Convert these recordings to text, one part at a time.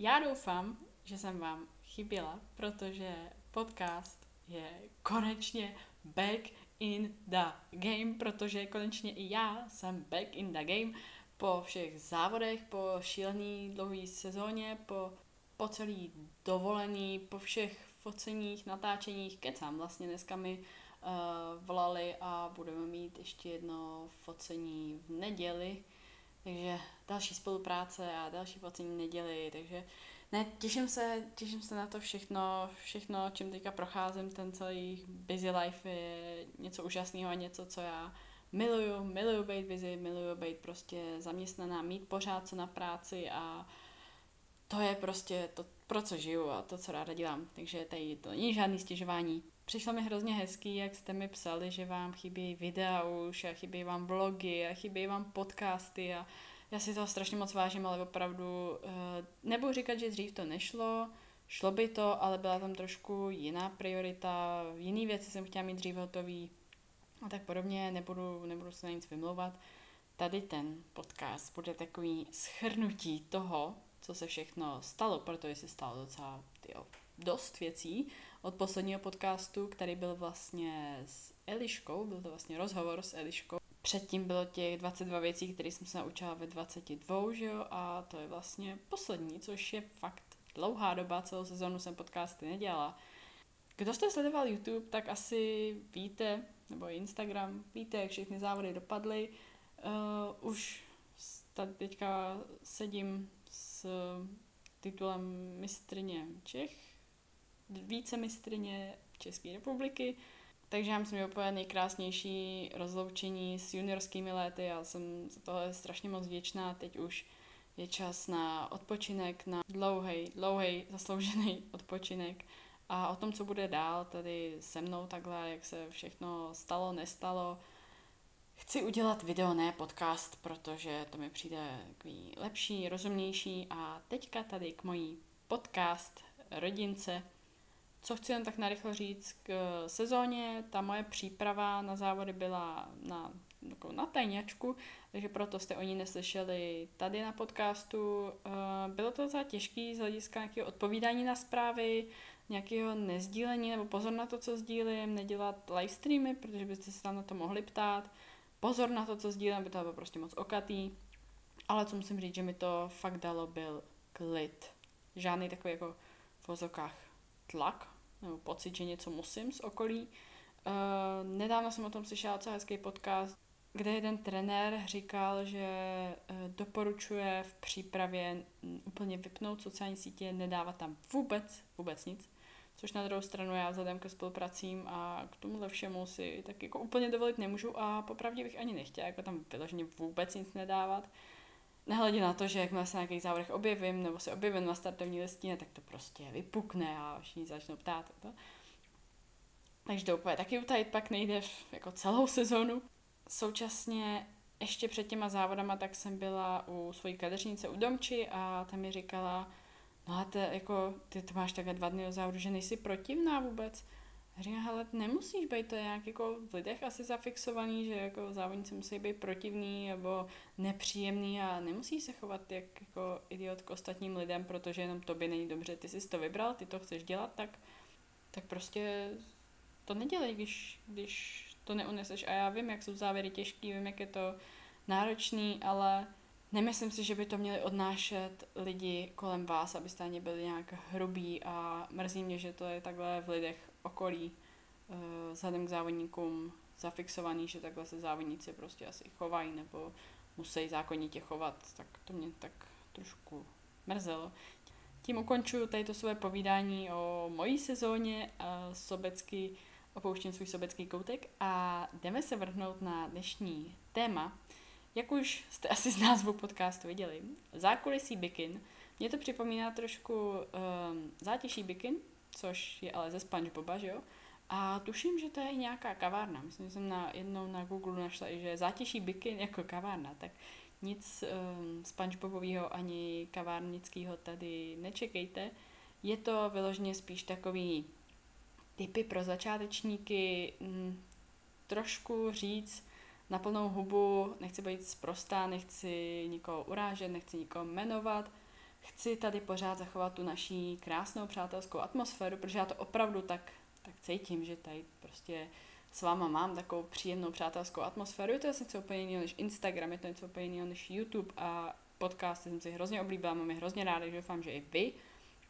Já doufám, že jsem vám chyběla, protože podcast je konečně back in the game, protože konečně i já jsem back in the game po všech závodech, po šílený dlouhé sezóně, po, po celý dovolený, po všech foceních, natáčeních, kecám vlastně dneska mi uh, volali a budeme mít ještě jedno focení v neděli, takže další spolupráce a další v neděli, takže ne, těším se, těším se na to všechno, všechno, čím teďka procházím, ten celý busy life je něco úžasného a něco, co já miluju, miluju být busy, miluju být prostě zaměstnaná, mít pořád co na práci a to je prostě to, pro co žiju a to, co ráda dělám. Takže tady to není žádný stěžování. Přišlo mi hrozně hezký, jak jste mi psali, že vám chybí videa už a chybí vám vlogy a chybí vám podcasty a já si toho strašně moc vážím, ale opravdu eh, nebudu říkat, že dřív to nešlo, šlo by to, ale byla tam trošku jiná priorita, jiný věci jsem chtěla mít dřív hotový a tak podobně, nebudu, nebudu se na nic vymlouvat. Tady ten podcast bude takový schrnutí toho, co se všechno stalo, protože se stalo docela tyjo, dost věcí od posledního podcastu, který byl vlastně s Eliškou, byl to vlastně rozhovor s Eliškou. Předtím bylo těch 22 věcí, které jsem se naučila ve 22, že jo, a to je vlastně poslední, což je fakt dlouhá doba, celou sezonu jsem podcasty nedělala. Kdo jste sledoval YouTube, tak asi víte, nebo Instagram, víte, jak všechny závody dopadly. Uh, už tady teďka sedím s titulem mistrně Čech, více mistrně České republiky, takže já myslím, že úplně nejkrásnější rozloučení s juniorskými léty. Já jsem za tohle strašně moc vděčná. Teď už je čas na odpočinek, na dlouhý, dlouhý zasloužený odpočinek a o tom, co bude dál tady se mnou takhle, jak se všechno stalo, nestalo. Chci udělat video, ne podcast, protože to mi přijde takový lepší, rozumnější a teďka tady k mojí podcast rodince. Co chci jen tak narychlo říct k sezóně, ta moje příprava na závody byla na, na tajňačku, takže proto jste o ní neslyšeli tady na podcastu. Eh, bylo to docela těžké z hlediska nějakého odpovídání na zprávy, nějakého nezdílení nebo pozor na to, co sdílím, nedělat live streamy, protože byste se tam na to mohli ptát. Pozor na to, co sdílím, by to bylo prostě moc okatý. Ale co musím říct, že mi to fakt dalo, byl klid. Žádný takový jako v vozokách tlak nebo pocit, že něco musím z okolí. Uh, nedávno jsem o tom slyšela docela hezký podcast, kde jeden trenér říkal, že uh, doporučuje v přípravě úplně vypnout sociální sítě, nedávat tam vůbec, vůbec nic Což na druhou stranu já vzhledem ke spolupracím a k tomuhle všemu si tak jako úplně dovolit nemůžu a popravdě bych ani nechtěla jako tam vyloženě vůbec nic nedávat. Nehledě na to, že jakmile se na nějakých závodech objevím nebo se objevím na startovní listině, tak to prostě vypukne a všichni začnou ptát. To. Takže to úplně taky utajit pak nejde jako celou sezonu. Současně ještě před těma závodama tak jsem byla u svojí kadeřnice u Domči a tam mi říkala, no a te, jako, ty to máš takhle dva dny do závodu, že nejsi protivná vůbec. A říkám, hele, nemusíš být, to nějak jako v lidech asi zafixovaný, že jako závodníci musí být protivný nebo nepříjemný a nemusí se chovat jak jako idiot k ostatním lidem, protože jenom tobě není dobře, ty jsi to vybral, ty to chceš dělat, tak, tak prostě to nedělej, když, když to neuneseš. A já vím, jak jsou závěry těžký, vím, jak je to náročný, ale Nemyslím si, že by to měli odnášet lidi kolem vás, abyste ani byli nějak hrubí a mrzí mě, že to je takhle v lidech okolí uh, vzhledem k závodníkům zafixovaný, že takhle se závodníci prostě asi chovají nebo musí zákonitě chovat, tak to mě tak trošku mrzelo. Tím ukončuju tady to své povídání o mojí sezóně a sobecký, opouštím svůj sobecký koutek a jdeme se vrhnout na dnešní téma, jak už jste asi z názvu podcastu viděli, zákulisí bikin, mě to připomíná trošku um, zátěží bikin, což je ale ze Spongeboba, že jo? A tuším, že to je nějaká kavárna. Myslím, že jsem na, jednou na Google našla, že zátěží bikin jako kavárna, tak nic um, Spongebobového ani kavárnického tady nečekejte. Je to vyloženě spíš takový typy pro začátečníky, m, mm, trošku říct, na plnou hubu, nechci být zprostá, nechci nikoho urážet, nechci nikoho jmenovat. Chci tady pořád zachovat tu naší krásnou přátelskou atmosféru, protože já to opravdu tak, tak cítím, že tady prostě s váma mám takovou příjemnou přátelskou atmosféru. Je to asi něco úplně jiného než Instagram, je to něco úplně jiného než YouTube a podcasty jsem si hrozně oblíbila, mám je hrozně ráda, že doufám, že i vy.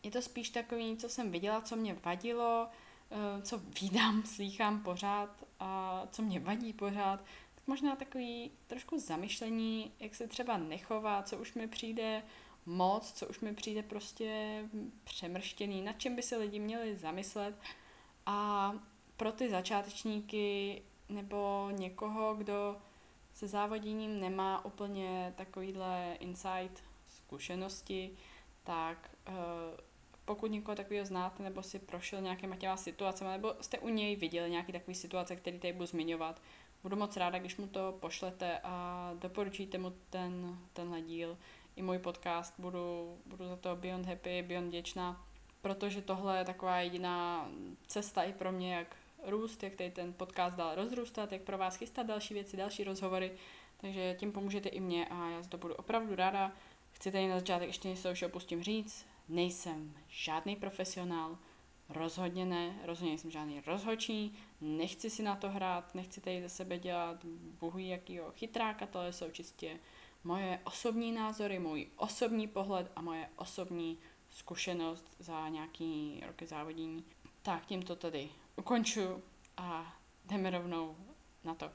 Je to spíš takový, co jsem viděla, co mě vadilo, eh, co vídám, slýchám pořád a co mě vadí pořád, tak možná takový trošku zamyšlení, jak se třeba nechová, co už mi přijde moc, co už mi přijde prostě přemrštěný, nad čem by se lidi měli zamyslet. A pro ty začátečníky nebo někoho, kdo se závoděním nemá úplně takovýhle insight, zkušenosti, tak uh, pokud někoho takového znáte, nebo si prošel nějakýma těma situacemi, nebo jste u něj viděli nějaký takový situace, který tady budu zmiňovat, budu moc ráda, když mu to pošlete a doporučíte mu ten, tenhle díl. I můj podcast, budu, budu za to beyond happy, beyond děčná, protože tohle je taková jediná cesta i pro mě, jak růst, jak tady ten podcast dál rozrůstat, jak pro vás chystat další věci, další rozhovory, takže tím pomůžete i mě a já za to budu opravdu ráda. Chci tady na začátek ještě něco už opustím říct, nejsem žádný profesionál, rozhodně ne, rozhodně jsem žádný rozhočí, nechci si na to hrát, nechci tady ze sebe dělat bohu jakýho chytráka, tohle jsou čistě moje osobní názory, můj osobní pohled a moje osobní zkušenost za nějaký roky závodění. Tak tím to tady ukonču a jdeme rovnou na to.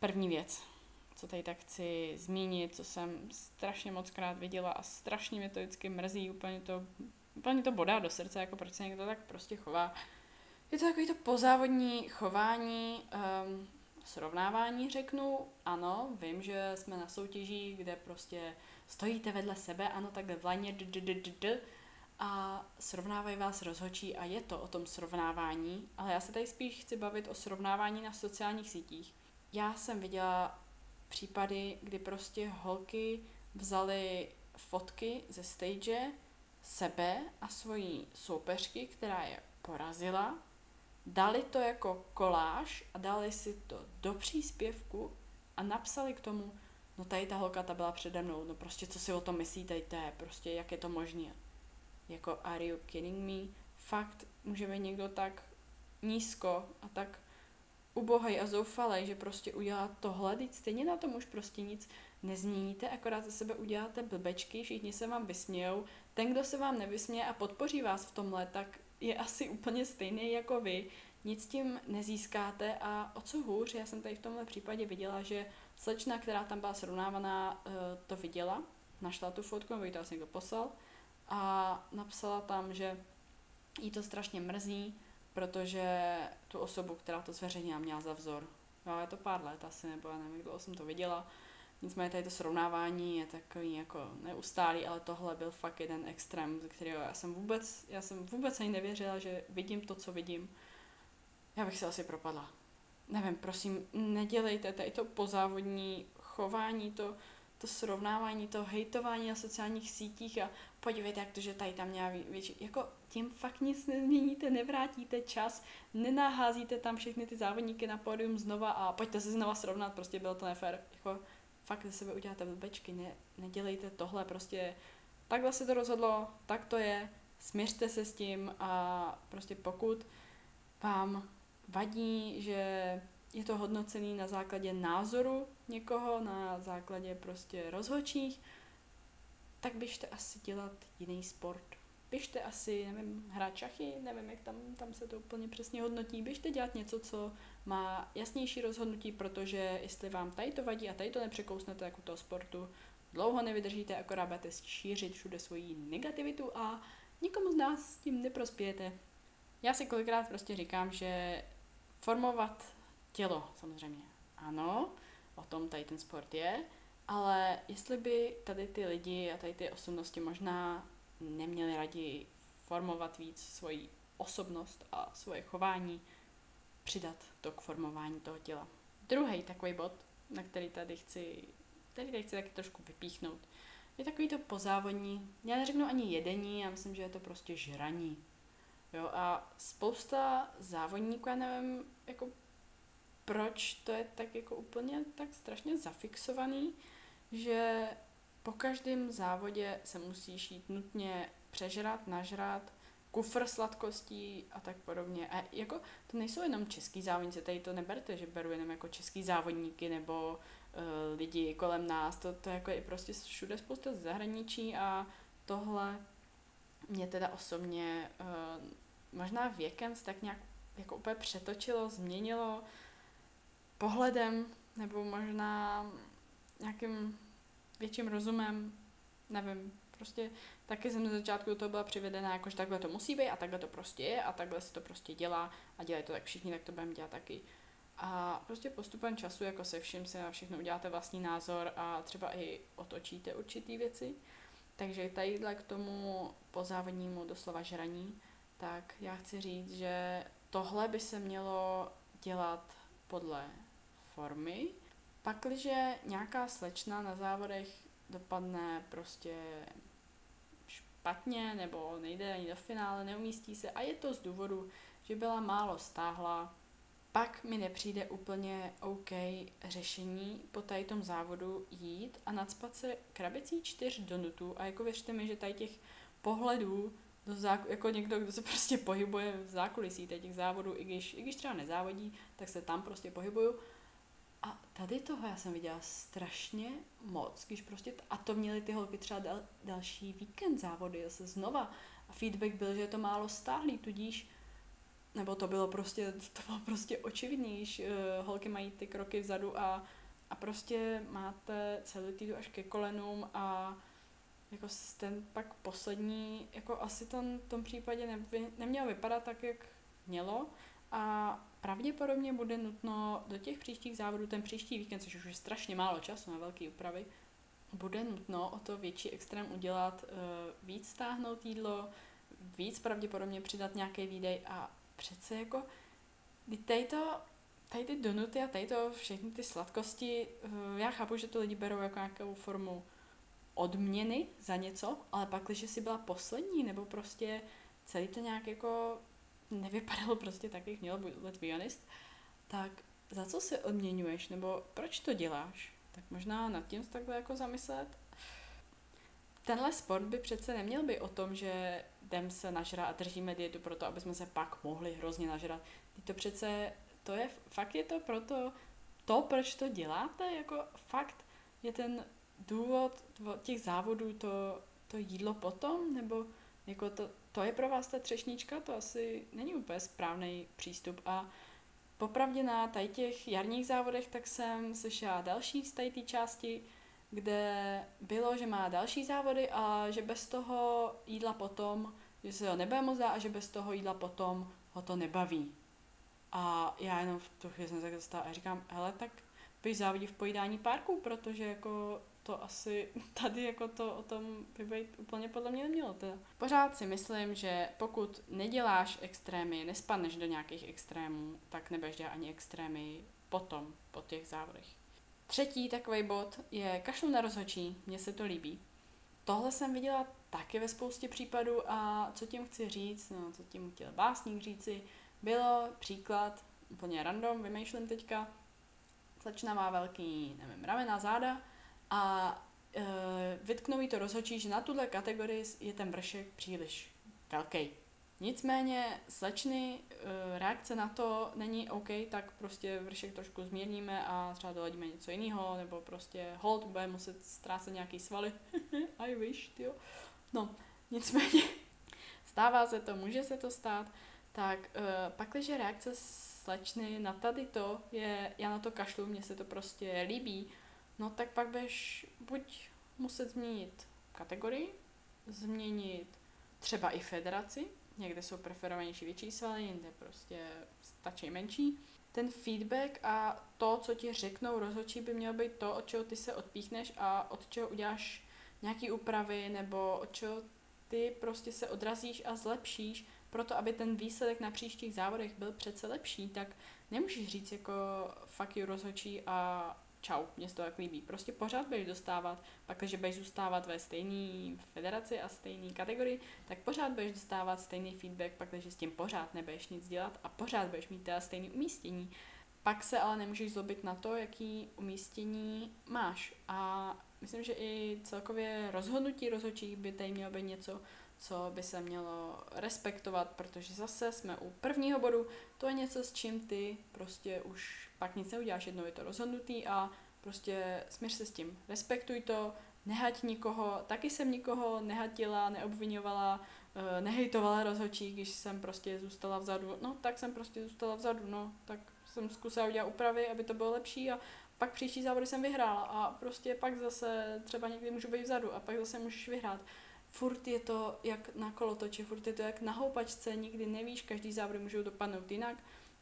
První věc, co tady tak chci zmínit, co jsem strašně moc krát viděla a strašně mě to vždycky mrzí, úplně to, úplně to bodá do srdce, jako proč se někdo tak prostě chová. Je to takový to pozávodní chování, um, srovnávání řeknu, ano, vím, že jsme na soutěží, kde prostě stojíte vedle sebe, ano, takhle v lajně, a srovnávají vás rozhočí a je to o tom srovnávání, ale já se tady spíš chci bavit o srovnávání na sociálních sítích. Já jsem viděla případy, kdy prostě holky vzaly fotky ze stage sebe a svojí soupeřky, která je porazila, dali to jako koláž a dali si to do příspěvku a napsali k tomu, no tady ta holka ta byla přede mnou, no prostě co si o tom myslíte, to je prostě, jak je to možné jako are you kidding me? Fakt může být někdo tak nízko a tak ubohej a zoufalej, že prostě udělá tohle, teď stejně na tom už prostě nic nezměníte, akorát ze sebe uděláte blbečky, všichni se vám vysmějou, ten, kdo se vám nevysměje a podpoří vás v tomhle, tak je asi úplně stejný jako vy, nic tím nezískáte a o co hůř, já jsem tady v tomhle případě viděla, že slečna, která tam byla srovnávaná, eh, to viděla, našla tu fotku, nebo to asi někdo poslal, a napsala tam, že jí to strašně mrzí, protože tu osobu, která to zveřejnila, měla za vzor. Jo, je to pár let asi, nebo já nevím, kdo jsem to viděla. Nicméně tady to srovnávání je takový jako neustálý, ale tohle byl fakt jeden extrém, ze kterého já jsem vůbec, já jsem vůbec ani nevěřila, že vidím to, co vidím. Já bych se asi propadla. Nevím, prosím, nedělejte tady to pozávodní chování, to, to srovnávání, to hejtování na sociálních sítích a podívejte, jak to, že tady tam měla větší, jako tím fakt nic nezměníte, nevrátíte čas, nenaházíte tam všechny ty závodníky na pódium znova a pojďte se znova srovnat, prostě bylo to nefér, jako fakt ze sebe uděláte blbečky, ne, nedělejte tohle, prostě takhle se to rozhodlo, tak to je, směřte se s tím a prostě pokud vám vadí, že je to hodnocený na základě názoru někoho, na základě prostě rozhodčích, tak běžte asi dělat jiný sport. Běžte asi, nevím, hrát šachy, nevím, jak tam, tam se to úplně přesně hodnotí. Běžte dělat něco, co má jasnější rozhodnutí, protože jestli vám tady to vadí a tady to nepřekousnete jako toho sportu, dlouho nevydržíte, akorát budete šířit všude svoji negativitu a nikomu z nás s tím neprospějete. Já si kolikrát prostě říkám, že formovat tělo, samozřejmě, ano, o tom tady ten sport je, ale jestli by tady ty lidi a tady ty osobnosti možná neměli raději formovat víc svoji osobnost a svoje chování, přidat to k formování toho těla. Druhý takový bod, na který tady chci, tady tady chci taky trošku vypíchnout, je takový to pozávodní, já neřeknu ani jedení, já myslím, že je to prostě žraní. Jo, a spousta závodníků, já nevím, jako proč to je tak jako úplně tak strašně zafixovaný, že po každém závodě se musíš jít nutně přežrat, nažrat, kufr sladkostí a tak podobně. A jako to nejsou jenom český závodníci, tady to neberte, že beru jenom jako český závodníky nebo uh, lidi kolem nás, to, to jako je prostě všude spousta z zahraničí a tohle mě teda osobně uh, možná věkem se tak nějak jako úplně přetočilo, změnilo pohledem nebo možná nějakým větším rozumem, nevím, prostě taky jsem na začátku do toho byla přivedená, jako že takhle to musí být a takhle to prostě je a takhle se to prostě dělá a dělají to tak všichni, tak to budeme dělat taky. A prostě postupem času, jako se vším si na všechno uděláte vlastní názor a třeba i otočíte určitý věci. Takže tadyhle k tomu pozávodnímu doslova žraní, tak já chci říct, že tohle by se mělo dělat podle formy. Pakliže nějaká slečna na závodech dopadne prostě špatně nebo nejde ani do finále, neumístí se a je to z důvodu, že byla málo stáhla, pak mi nepřijde úplně OK řešení po tady tom závodu jít a nadspat se krabicí čtyř donutů a jako věřte mi, že tady těch pohledů do záku, jako někdo, kdo se prostě pohybuje v zákulisí těch závodů, i když, i když třeba nezávodí, tak se tam prostě pohybuju. A tady toho já jsem viděla strašně moc, když prostě, t- a to měly ty holky třeba dal, další víkend závody zase znova. A feedback byl, že je to málo stáhlý, tudíž nebo to bylo prostě, to bylo prostě očividný, když uh, holky mají ty kroky vzadu a, a prostě máte celý až ke kolenům a jako ten pak poslední, jako asi to v tom případě nevy, nemělo vypadat tak, jak mělo a pravděpodobně bude nutno do těch příštích závodů, ten příští víkend, což už je strašně málo času na velké úpravy, bude nutno o to větší extrém udělat, uh, víc stáhnout jídlo, víc pravděpodobně přidat nějaký výdej a přece jako, tady to, tady ty donuty a tady to, všechny ty sladkosti, uh, já chápu, že to lidi berou jako nějakou formu odměny za něco, ale pak, když jsi byla poslední, nebo prostě celý to nějak jako nevypadalo prostě tak, jak mělo, let's be honest, tak za co se odměňuješ, nebo proč to děláš? Tak možná nad tím takhle jako zamyslet. Tenhle sport by přece neměl být o tom, že jdem se nažrat a držíme dietu pro to, aby jsme se pak mohli hrozně nažrat. To přece, to je, fakt je to proto, to, proč to děláte, jako fakt je ten důvod těch závodů to, to jídlo potom, nebo jako to, to je pro vás ta třešnička, to asi není úplně správný přístup a popravdě na tady těch jarních závodech tak jsem slyšela další z té části, kde bylo, že má další závody a že bez toho jídla potom, že se ho nebude moc a že bez toho jídla potom ho to nebaví. A já jenom v tu chvíli jsem se dostala a říkám, hele, tak bych závodí v pojídání parku, protože jako to asi tady jako to o tom by být úplně podle mě nemělo. Teda. Pořád si myslím, že pokud neděláš extrémy, nespadneš do nějakých extrémů, tak nebudeš dělat ani extrémy potom, po těch závodech. Třetí takový bod je kašlu na rozhočí, mně se to líbí. Tohle jsem viděla taky ve spoustě případů a co tím chci říct, no co tím chtěl básník říci, bylo příklad, úplně random, vymýšlím teďka, slečna má velký, nevím, ramena, záda, a uh, vytknou jí to rozhodčí, že na tuhle kategorii je ten vršek příliš velký. Nicméně slečny uh, reakce na to není OK, tak prostě vršek trošku zmírníme a třeba doladíme něco jiného, nebo prostě hold bude muset ztrácet nějaký svaly. I wish, jo. No, nicméně stává se to, může se to stát, tak uh, pak, když reakce slečny na tady to je, já na to kašlu, mně se to prostě líbí, no tak pak budeš buď muset změnit kategorii, změnit třeba i federaci, někde jsou preferovanější větší svaly, jinde prostě stačí menší. Ten feedback a to, co ti řeknou rozhodčí, by mělo být to, od čeho ty se odpíchneš a od čeho uděláš nějaký úpravy, nebo od čeho ty prostě se odrazíš a zlepšíš, proto aby ten výsledek na příštích závodech byl přece lepší, tak nemůžeš říct jako fuck you rozhodčí a čau, mě se to tak líbí. Prostě pořád budeš dostávat, pak, když budeš zůstávat ve stejné federaci a stejné kategorii, tak pořád budeš dostávat stejný feedback, pak, když s tím pořád nebudeš nic dělat a pořád budeš mít teda stejné umístění. Pak se ale nemůžeš zlobit na to, jaký umístění máš. A myslím, že i celkově rozhodnutí rozhodčích by tady mělo být něco, co by se mělo respektovat, protože zase jsme u prvního bodu, to je něco, s čím ty prostě už pak nic neuděláš, jednou je to rozhodnutý a prostě smíř se s tím, respektuj to, nehať nikoho, taky jsem nikoho nehatila, neobvinovala, eh, nehejtovala rozhodčí, když jsem prostě zůstala vzadu, no tak jsem prostě zůstala vzadu, no. Tak jsem zkusila udělat úpravy, aby to bylo lepší a pak příští závody jsem vyhrála. A prostě pak zase třeba někdy můžu být vzadu a pak zase můžeš vyhrát. Furt je to jak na kolotoči, furt je to jak na houpačce, nikdy nevíš, každý závody můžou dopadnout jinak.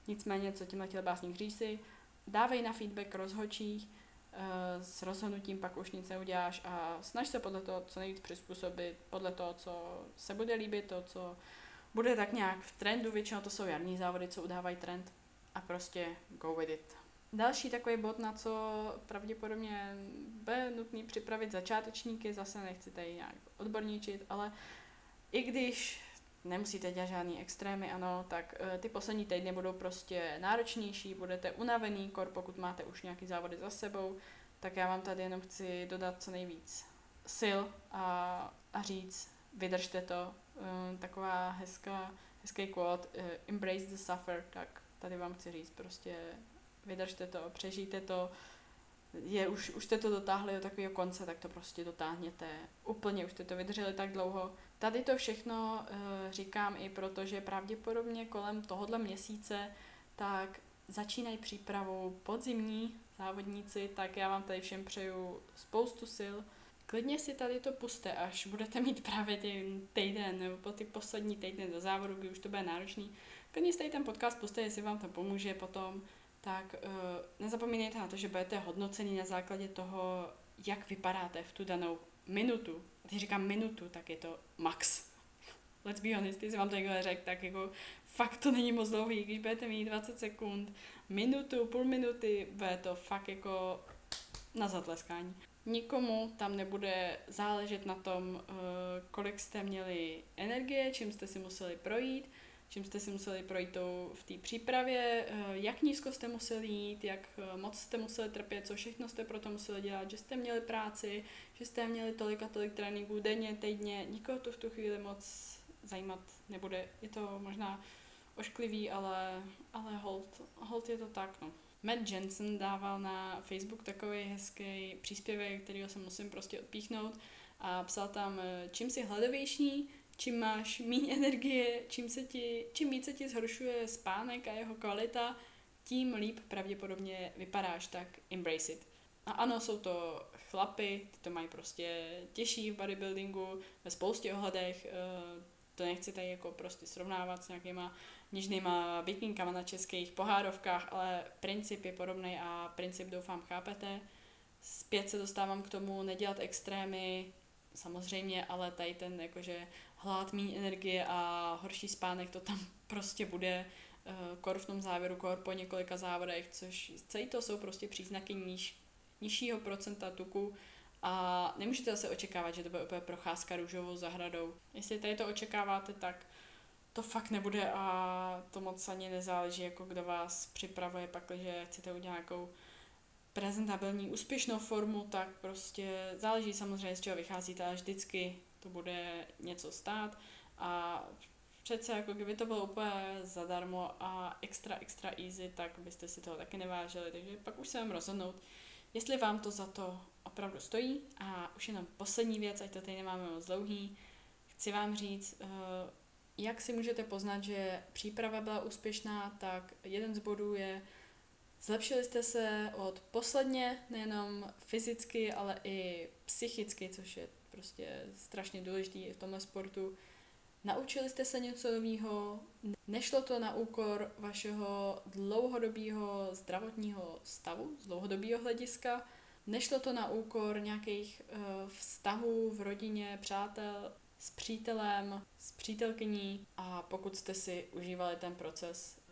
Nicméně, co tím chtěl básník říci, dávej na feedback rozhočích, eh, s rozhodnutím pak už nic neuděláš a snaž se podle toho co nejvíc přizpůsobit, podle toho, co se bude líbit, to, co bude tak nějak v trendu, většinou to jsou jarní závody, co udávají trend a prostě go with it. Další takový bod, na co pravděpodobně bude nutný připravit začátečníky, zase nechci tady nějak odborníčit, ale i když nemusíte dělat žádný extrémy, ano, tak uh, ty poslední týdny budou prostě náročnější, budete unavený, kor pokud máte už nějaký závody za sebou, tak já vám tady jenom chci dodat co nejvíc sil a, a říct, vydržte to, uh, taková hezká, hezký quote, uh, embrace the suffer, tak tady vám chci říct, prostě vydržte to, přežijte to, je, už, už jste to dotáhli do takového konce, tak to prostě dotáhněte úplně, už jste to vydrželi tak dlouho. Tady to všechno uh, říkám i proto, že pravděpodobně kolem tohohle měsíce tak začínají přípravu podzimní závodníci, tak já vám tady všem přeju spoustu sil. Klidně si tady to puste, až budete mít právě ten týden nebo po ty poslední týdny do závodu, kdy už to bude náročný. Klidně si tady ten podcast puste, jestli vám to pomůže potom tak uh, nezapomínejte na to, že budete hodnoceni na základě toho, jak vypadáte v tu danou minutu. Když říkám minutu, tak je to max. Let's be honest, když vám to někdo řekl, tak jako fakt to není moc dlouhý, když budete mít 20 sekund, minutu, půl minuty, bude to fakt jako na zatleskání. Nikomu tam nebude záležet na tom, uh, kolik jste měli energie, čím jste si museli projít, čím jste si museli projít tou v té přípravě, eh, jak nízko jste museli jít, jak eh, moc jste museli trpět, co všechno jste pro to museli dělat, že jste měli práci, že jste měli tolik a tolik tréninků denně, týdně, nikoho to v tu chvíli moc zajímat nebude. Je to možná ošklivý, ale, ale hold, hold je to tak, no. Matt Jensen dával na Facebook takový hezký příspěvek, kterýho se musím prostě odpíchnout a psal tam, eh, čím si hladovější, čím máš méně energie, čím, se ti, čím více ti zhoršuje spánek a jeho kvalita, tím líp pravděpodobně vypadáš, tak embrace it. A ano, jsou to chlapy, ty to mají prostě těžší v bodybuildingu, ve spoustě ohledech, eh, to nechci tady jako prostě srovnávat s nějakýma nižnýma vikingkama na českých pohárovkách, ale princip je podobný a princip doufám chápete. Zpět se dostávám k tomu nedělat extrémy, samozřejmě, ale tady ten jakože hlad, méně energie a horší spánek, to tam prostě bude uh, kor v tom závěru, kor po několika závodech, což celý to jsou prostě příznaky níž, nižšího procenta tuku a nemůžete zase očekávat, že to bude úplně procházka růžovou zahradou. Jestli tady to očekáváte, tak to fakt nebude a to moc ani nezáleží, jako kdo vás připravuje, pakliže chcete udělat nějakou prezentabilní, úspěšnou formu, tak prostě záleží samozřejmě, z čeho vycházíte, ale vždycky to bude něco stát. A přece jako kdyby to bylo úplně zadarmo a extra, extra easy, tak byste si toho taky nevážili, takže pak už se vám rozhodnout, jestli vám to za to opravdu stojí. A už jenom poslední věc, ať to tady nemáme moc dlouhý, chci vám říct, eh, jak si můžete poznat, že příprava byla úspěšná, tak jeden z bodů je, Zlepšili jste se od posledně, nejenom fyzicky, ale i psychicky, což je prostě strašně důležitý v tomhle sportu. Naučili jste se něco nového, nešlo to na úkor vašeho dlouhodobého zdravotního stavu, z dlouhodobého hlediska, nešlo to na úkor nějakých uh, vztahů v rodině, přátel, s přítelem, s přítelkyní a pokud jste si užívali ten proces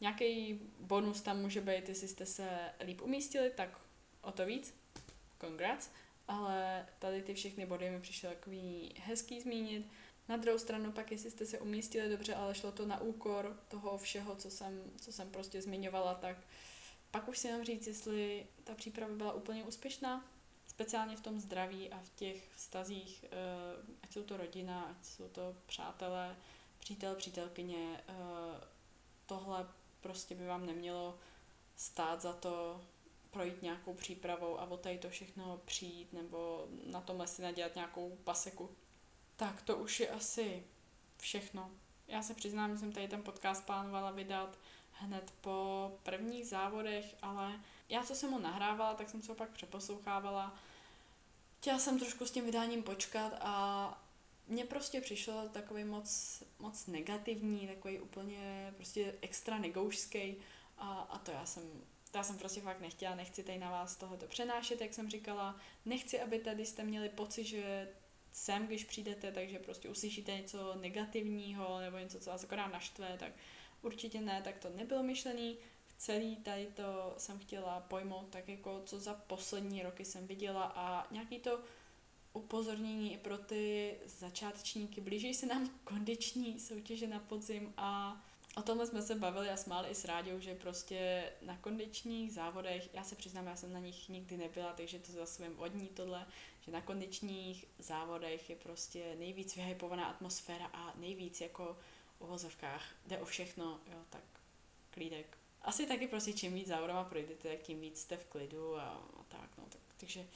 Nějaký bonus tam může být, jestli jste se líp umístili, tak o to víc. Congrats. Ale tady ty všechny body mi přišly takový hezký zmínit. Na druhou stranu pak, jestli jste se umístili dobře, ale šlo to na úkor toho všeho, co jsem, co jsem prostě zmiňovala, tak pak už si jenom říct, jestli ta příprava byla úplně úspěšná. speciálně v tom zdraví a v těch vztazích, eh, ať jsou to rodina, ať jsou to přátelé, přítel, přítelkyně, eh, tohle prostě by vám nemělo stát za to projít nějakou přípravou a o tady to všechno přijít nebo na tomhle si nadělat nějakou paseku. Tak to už je asi všechno. Já se přiznám, že jsem tady ten podcast plánovala vydat hned po prvních závodech, ale já, co jsem ho nahrávala, tak jsem se ho pak přeposlouchávala. Chtěla jsem trošku s tím vydáním počkat a mně prostě přišlo takový moc, moc negativní, takový úplně prostě extra negoušský a, a to já jsem já jsem prostě fakt nechtěla, nechci tady na vás tohoto přenášet, jak jsem říkala, nechci, aby tady jste měli pocit, že sem, když přijdete, takže prostě uslyšíte něco negativního nebo něco, co vás akorát naštve, tak určitě ne, tak to nebylo myšlený. Celý tady to jsem chtěla pojmout tak jako, co za poslední roky jsem viděla a nějaký to upozornění i pro ty začátečníky. Blíží se nám kondiční soutěže na podzim a o tomhle jsme se bavili a smáli i s Ráďou, že prostě na kondičních závodech, já se přiznám, já jsem na nich nikdy nebyla, takže to zase vím od ní tohle, že na kondičních závodech je prostě nejvíc vyhypovaná atmosféra a nejvíc jako v uvozovkách jde o všechno, jo, tak klídek. Asi taky prostě čím víc závodama projdete, tím víc jste v klidu a, a tak, no, tak, takže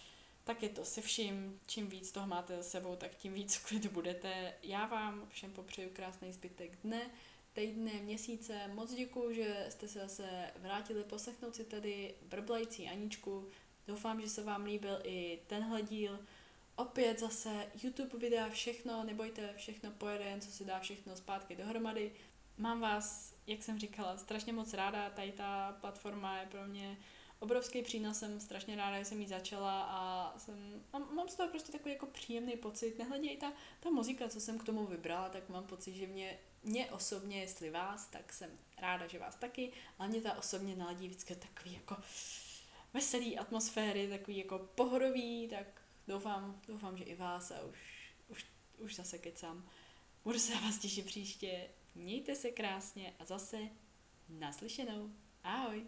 tak je to se vším, čím víc toho máte za sebou, tak tím víc v klidu budete. Já vám všem popřeju krásný zbytek dne, týdne, měsíce. Moc děkuju, že jste se zase vrátili poslechnout si tady brblající Aničku. Doufám, že se vám líbil i tenhle díl. Opět zase YouTube videa, všechno, nebojte, všechno pojede, jen co se dá všechno zpátky dohromady. Mám vás, jak jsem říkala, strašně moc ráda, tady ta platforma je pro mě obrovský přínos, jsem strašně ráda, že jsem ji začala a jsem, mám, mám z toho prostě takový jako příjemný pocit, nehledě i ta, ta muzika, co jsem k tomu vybrala, tak mám pocit, že mě, mě osobně, jestli vás, tak jsem ráda, že vás taky, ale mě ta osobně naladí vždycky takový jako veselý atmosféry, takový jako pohodový, tak doufám, doufám, že i vás a už, už, už zase kecám. Budu se na vás těšit příště. Mějte se krásně a zase naslyšenou. Ahoj!